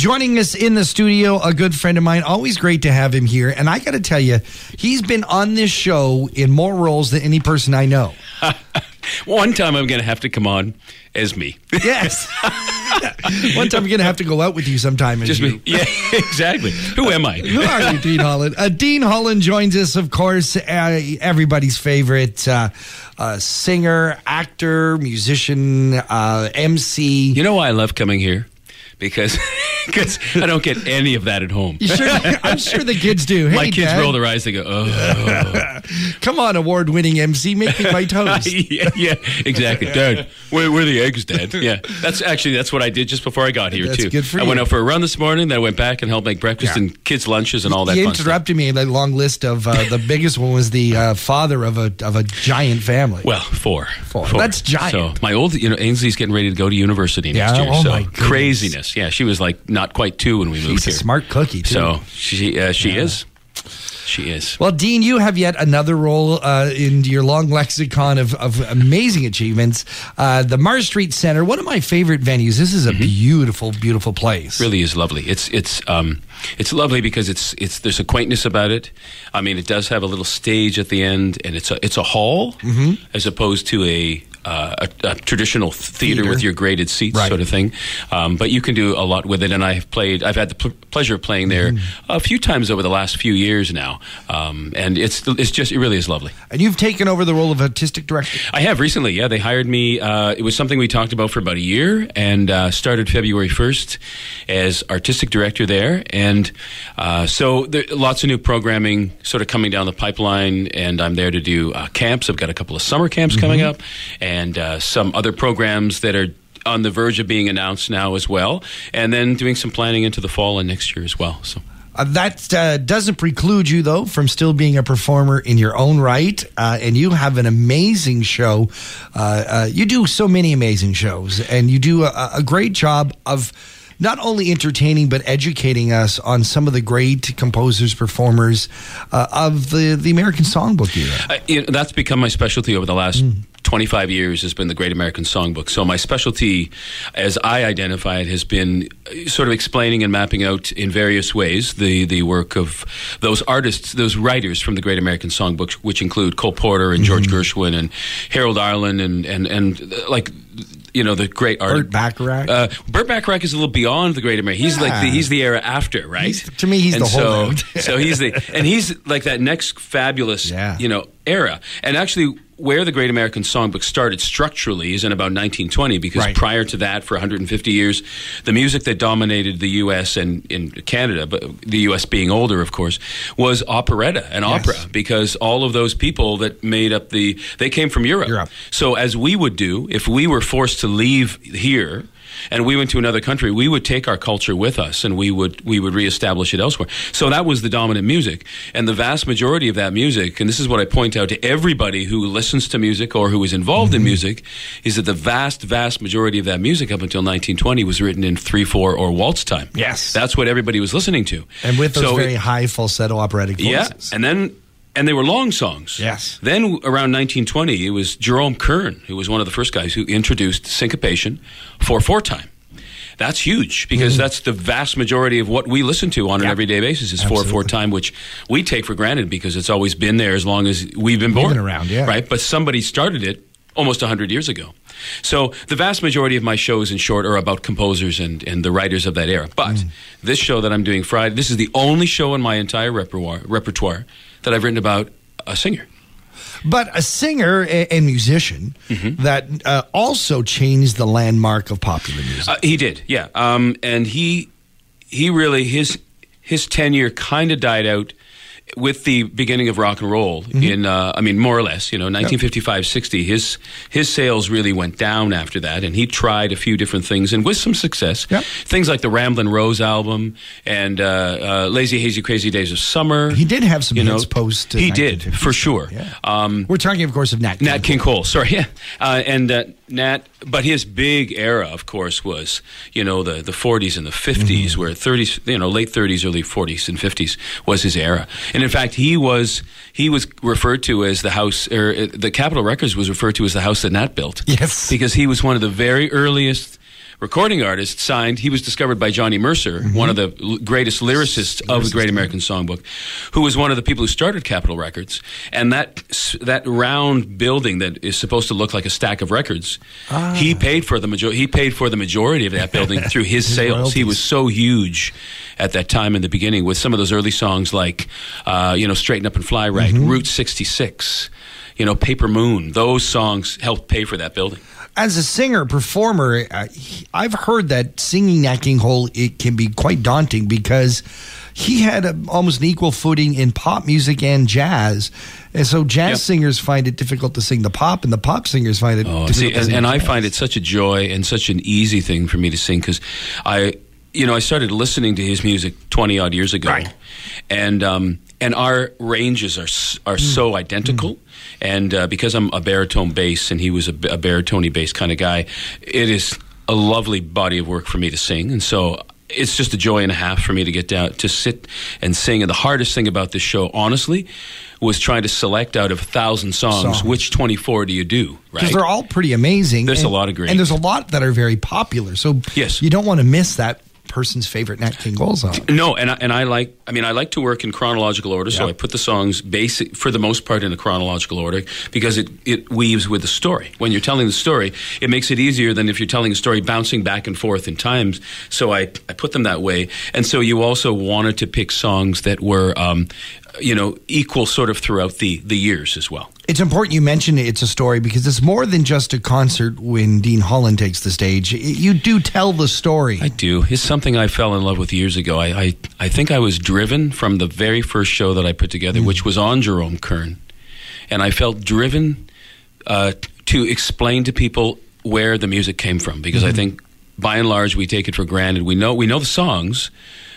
joining us in the studio, a good friend of mine. Always great to have him here. And I got to tell you, he's been on this show in more roles than any person I know. One time I'm going to have to come on as me. Yes. One time I'm going to have to go out with you sometime. As Just you. me. Yeah, exactly. Who am I? Who are you, Dean Hollin? Uh, Dean Hollin joins us, of course, uh, everybody's favorite uh, uh, singer, actor, musician, uh, MC. You know why I love coming here? Because because I don't get any of that at home. You sure? I'm sure the kids do. Hey, My kids Dad, roll their eyes. They go, "Oh, come on, award-winning MC, make me my toast. yeah, yeah, exactly." Dad, where, where are the eggs, Dad? Yeah, that's actually that's what I did just before I got here That's too. good for I you. went out for a run this morning. Then I went back and helped make breakfast Yeah. and kids' lunches and all that. you interrupted me in a long list of uh, the biggest one was the uh, father of a of a giant family. Well, four. Four. That's giant. So my old, you know, Ainsley's getting ready to go to university next Yeah, year. oh so craziness. Yeah, she was like not quite two when we moved She's a here. smart cookie too. So she uh, she is. She is. Well, Dean, you have yet another role uh, in your long lexicon of, of amazing achievements. Uh, the Marsh Street Center, one of my favorite venues. This is a beautiful, beautiful place. Mm-hmm. really is lovely. It's it's um it's lovely because it's it's there's a quaintness about it. I mean, it does have a little stage at the end, and it's a it's a hall Mm-hmm. as opposed to a. Uh, a, a traditional theater, Theater. with your graded seats, Right. sort of thing, um, but you can do a lot with it. And I've played, I've had the pl- pleasure of playing there Mm-hmm. a few times over the last few years now, um, and it's it's just it really is lovely. And you've taken over the role of artistic director. I have recently. Yeah, they hired me. Uh, it was something we talked about for about a year, and uh, started February first as artistic director there. And uh, so there lots of new programming sort of coming down the pipeline, and I'm there to do uh, camps. I've got a couple of summer camps coming up, and uh, some other programs that are. On the verge of being announced now as well, and then doing some planning into the fall and next year as well. So Uh, that uh, doesn't preclude you, though, from still being a performer in your own right. Uh, and you have an amazing show. Uh, uh, you do so many amazing shows, and you do a, a great job of not only entertaining but educating us on some of the great composers, performers uh, of the, the American Songbook era. Uh, you know, that's become my specialty over the last 25 years has been the Great American Songbook. So my specialty, as I identify it, has been uh, sort of explaining and mapping out in various ways the, the work of those artists, those writers from the Great American Songbook, which include Cole Porter and George Gershwin and Harold Arlen and, and, and uh, like, you know, the great art. Burt Bacharach. Uh, Burt Bacharach is a little beyond the Great American. He's like the, he's the era after, right? He's- to me, he's and the so, holdout. so he's the and he's like that next fabulous, Yeah. you know, era. And actually, where the Great American Songbook started structurally is in about 1920, because Right. prior to that, for 150 years, the music that dominated the U.S. and in Canada, but the U.S. being older, of course, was operetta and Yes. opera, because all of those people that made up the they came from Europe. Europe. So as we would do if we were forced to leave here and we went to another country, we would take our culture with us and we would we would reestablish it elsewhere. So that was the dominant music, and the vast majority of that music, and this is what I point out to everybody who listens to music or who is involved in mm-hmm. music, is that the vast vast majority of that music up until 1920 was written in three four or waltz time. Yes. that's what everybody was listening to, and with those So very it- high falsetto operatic voices. yeah, and then and they were long songs. Yes. Then around 1920, it was Jerome Kern who was one of the first guys who introduced syncopation for four time. That's huge because that's the vast majority of what we listen to on an Mm-hmm. Everyday basis is four four time, which we take for granted because it's always been there as long as we've been born. been around, yeah. Right, but somebody started it almost 100 years ago. So the vast majority of my shows, in short, are about composers and, and the writers of that era. But Mm. this show that I'm doing Friday, this is the only show in my entire repertoire, repertoire that I've written about a singer. but a singer a- and musician Mm-hmm. that uh, also changed the landmark of popular music. Uh, he did, yeah. Um, and he he really his his tenure kind of died out with the beginning of rock and roll in uh, I mean more or less you know 1955 60 his his sales really went down after that and he tried a few different things and with some success Yep. things like the Ramblin' Rose album and uh, uh, Lazy Hazy Crazy Days of Summer he did have some you know hits post. uh, he did for sure Yeah. um, We're talking, of course, of Nat. Nat King Cole, sorry, yeah, uh, and uh, Nat. But his big era, of course, was you know the the 40s and the 50s, where 30s, you know, late 30s, early 40s and 50s was his era. And in fact, he was he was referred to as the house, or uh, the Capitol Records was referred to as the house that Nat built. Yes. because he was one of the very earliest recording artist, signed. He was discovered by Johnny Mercer, Mm-hmm. one of the l- greatest lyricists of the Great American Songbook, who was one of the people who started Capitol Records. And that s- that round building that is supposed to look like a stack of records, Ah. he paid for the major- He paid for the majority of that building through his, sales. He was so huge at that time in the beginning with some of those early songs like, uh, you know, Straighten Up and Fly Right, Mm-hmm. Route 66, you know, Paper Moon. Those songs helped pay for that building. As a singer performer, uh, I've heard that singing Nat King Cole it can be quite daunting because he had a, almost an equal footing in pop music and jazz, and so jazz Yep. singers find it difficult to sing the pop, and the pop singers find it. Oh, difficult see, to and, sing and I find it such a joy and such an easy thing for me to sing because I, you know, I started listening to his music twenty odd years ago, Right. and um, and our ranges are are Hmm. so identical. And uh, because I'm a baritone bass and he was a baritone bass kind of guy, it is a lovely body of work for me to sing. And so it's just a joy and a half for me to get down to sit and sing. And the hardest thing about this show, honestly, was trying to select out of a thousand songs, Songs. which 24 do you do, right? because they're all pretty amazing. There's a lot of great. and there's a lot that are very popular. So Yes. you don't want to miss that person's favorite Nat King Cole song. No, and I, and I like. I mean, I like to work in chronological order, so I put the songs basic for the most part in a chronological order because it it weaves with the story. When you're telling the story, it makes it easier than if you're telling a story bouncing back and forth in times. So I I put them that way, and so you also wanted to pick songs that were. Um, you know, equal sort of throughout the, the years as well. It's important you mention it's a story because it's more than just a concert when Dean Hollin takes the stage. You do tell the story. I do. It's something I fell in love with years ago. I, I, I think I was driven from the very first show that I put together, which was on Jerome Kern. And I felt driven uh, to explain to people where the music came from because I think by and large we take it for granted. We know we know the songs,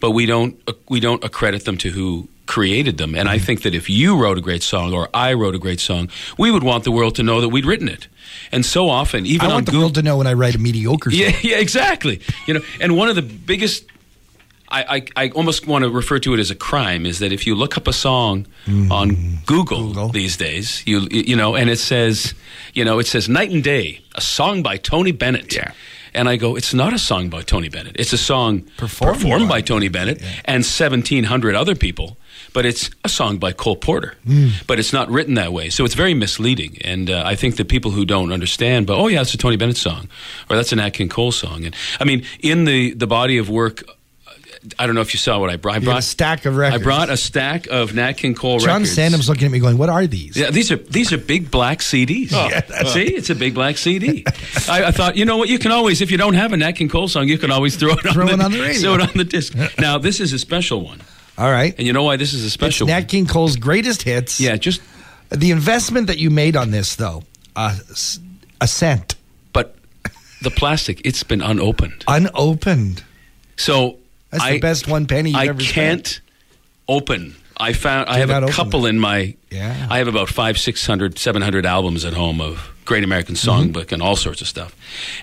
but we don't we don't accredit them to who created them. And I think that if you wrote a great song or I wrote a great song, we would want the world to know that we'd written it. And so often, even I want the Google, world to know when I write a mediocre song. yeah, yeah, exactly. You know, and one of the biggest, I, I, I almost want to refer to it as a crime, is that if you look up a song on Google, Mm-hmm. Google. these days, you you know, and it says, you know, it says "Night and Day," a song by Tony Bennett. Yeah. And I go, it's not a song by Tony Bennett. It's a song Performed performed, by- by Tony Bennett and 1,700 other people, but it's a song by Cole Porter. Hmm. But it's not written that way. So it's very misleading. And uh, I think that people who don't understand, but oh, yeah, it's a Tony Bennett song, or that's an Nat King Cole song. And I mean, in the, the body of work, I don't know if you saw what I brought. I You brought a stack of records. I brought a stack of Nat King Cole John records. John Sandham's looking at me going, What are these? Yeah, these are these are big black CDs. See, it's a big black CD. I, I thought, you know what? You can always, if you don't have a Nat King Cole song, you can always throw it on, Throw the, it on the radio. Throw it on the disc. now, this is a special one, All right. and you know why this is a It's special? Nat? King Cole's greatest hits. Yeah, just The investment that you made on this, though, uh, a cent, but the plastic, it's been unopened. unopened. So That's I, the best one penny you've I ever can't spent. open. I found I have a couple in my. Yeah. I have about five, six hundred, seven hundred albums at home of Great American Mm-hmm. Songbook and all sorts of stuff,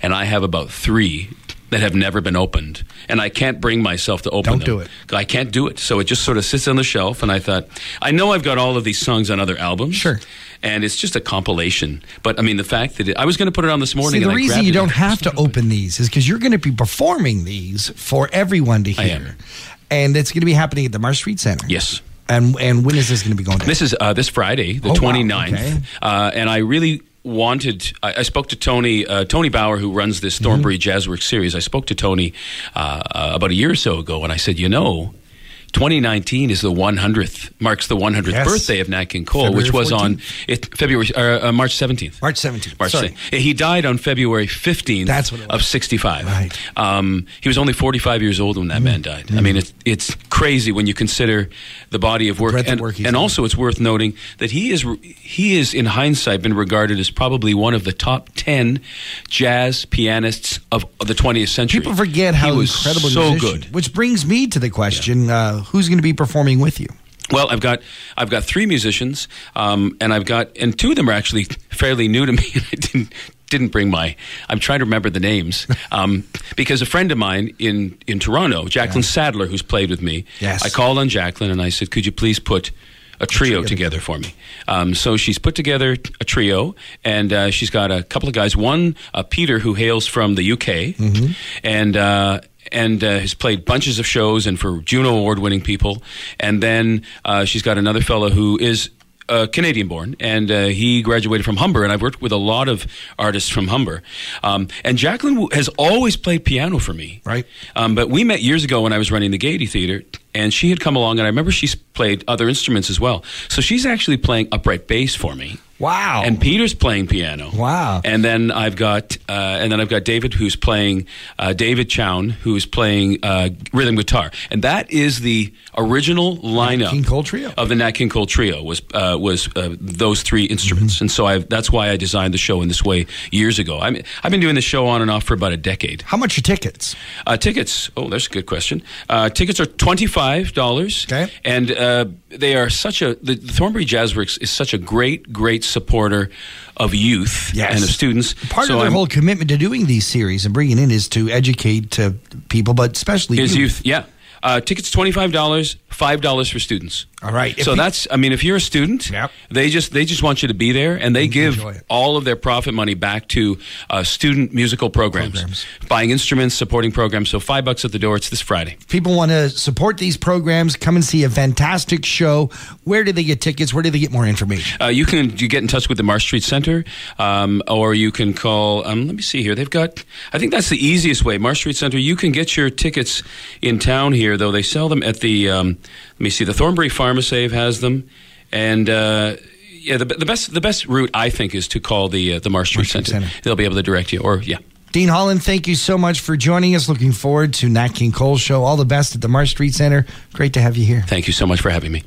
and I have about three that have never been opened, and I can't bring myself to open Don't them. do it. I can't do it. So it just sort of sits on the shelf, and I thought, I know I've got all of these songs on other albums, Sure. And it's just a compilation. But I mean, the fact that it, I was going to put it on this morning. See, the and reason you don't have to open these is because you're going to be performing these for everyone to hear. And it's going to be happening at the Marsh Street Center. Yes. And and when is this going to be going down? This is uh, this Friday, the Oh, wow. 29th. Okay. Uh, and I really wanted, I, I spoke to Tony, uh, Tony Bauer, who runs this Thornbury Mm-hmm. Jazzworks series. I spoke to Tony uh, uh, about a year or so ago, and I said, you know, 2019 is the 100th, marks the 100th Yes. birthday of Nat King Cole, February which was 14th. on it, February, uh, uh, March 17th. March 17th. March Sorry. 17th. He died on February 15th That's what it was. of 65. Right. Um, he was only 45 years old when that man died. I mean, it's, it's crazy when you consider the body of work. breadth of and work and also, it's worth noting that he is, he is, in hindsight, been regarded as probably one of the top 10 jazz pianists of the 20th century. People forget how he was incredible so musician. good. Which brings me to the question: uh, Who's going to be performing with you? Well, I've got I've got three musicians, um, and I've got and two of them are actually fairly new to me. I didn't didn't bring my. I'm trying to remember the names um, because a friend of mine in in Toronto, Jacqueline Sadler, who's played with me. Yes. I called on Jacqueline and I said, "Could you please put." a trio together for me. Um, so she's put together a trio, and uh, she's got a couple of guys. One, uh, Peter, who hails from the UK, and uh, and uh, has played bunches of shows and for Juno Award winning people. And then uh, she's got another fellow who is. Uh, Canadian born, and uh, he graduated from Humber, and I've worked with a lot of artists from Humber. Um, and Jacqueline has always played piano for me. Right. Um, but we met years ago when I was running the Gaiety Theater, and she had come along, and I remember she's played other instruments as well. So she's actually playing upright bass for me. Wow. And Peter's playing piano. Wow. And then I've got uh, and then I've got David who's playing uh, David Chown who's playing uh, rhythm guitar, and that is the original lineup King Cole Trio. of the Nat King Cole Trio was uh, was uh, those three instruments, Mm-hmm. and so I that's why I designed the show in this way years ago. I mean, I've been doing the show on and off for about a decade. How much are tickets? Uh, tickets. Oh, that's a good question. Uh, tickets are twenty five dollars. Okay. And uh, they are such a the, the Thornbury Jazzworks is such a great, great supporter of youth Yes. and of students. Part So of their I'm- whole commitment to doing these series and bringing in is to educate uh, people, but especially is youth. youth. Yeah. Uh, tickets twenty five dollars, five dollars for students. All right. If So you- that's I mean, if you're a student, Yep. they just they just want you to be there, and they give it. all of their profit money back to uh, student musical programs, Programs. buying instruments, supporting programs. So five bucks at the door. It's this Friday. If people want to support these programs, come and see a fantastic show. Where do they get tickets? Where do they get more information? Uh, you can you get in touch with the Marsh Street Center, um, or you can call. Um, let me see here. They've got. I think that's the easiest way. Marsh Street Center. You can get your tickets in town here, though they sell them at the. Um, let me see. The Thornbury Pharmasave has them, and. Uh, yeah, the, the best the best route I think is to call the uh, the Marsh Street, Center. Center. They'll be able to direct you. Or yeah, Dean Hollin, thank you so much for joining us. Looking forward to Nat King Cole show. All the best at the Marsh Street Center. Great to have you here. thank you so much for having me.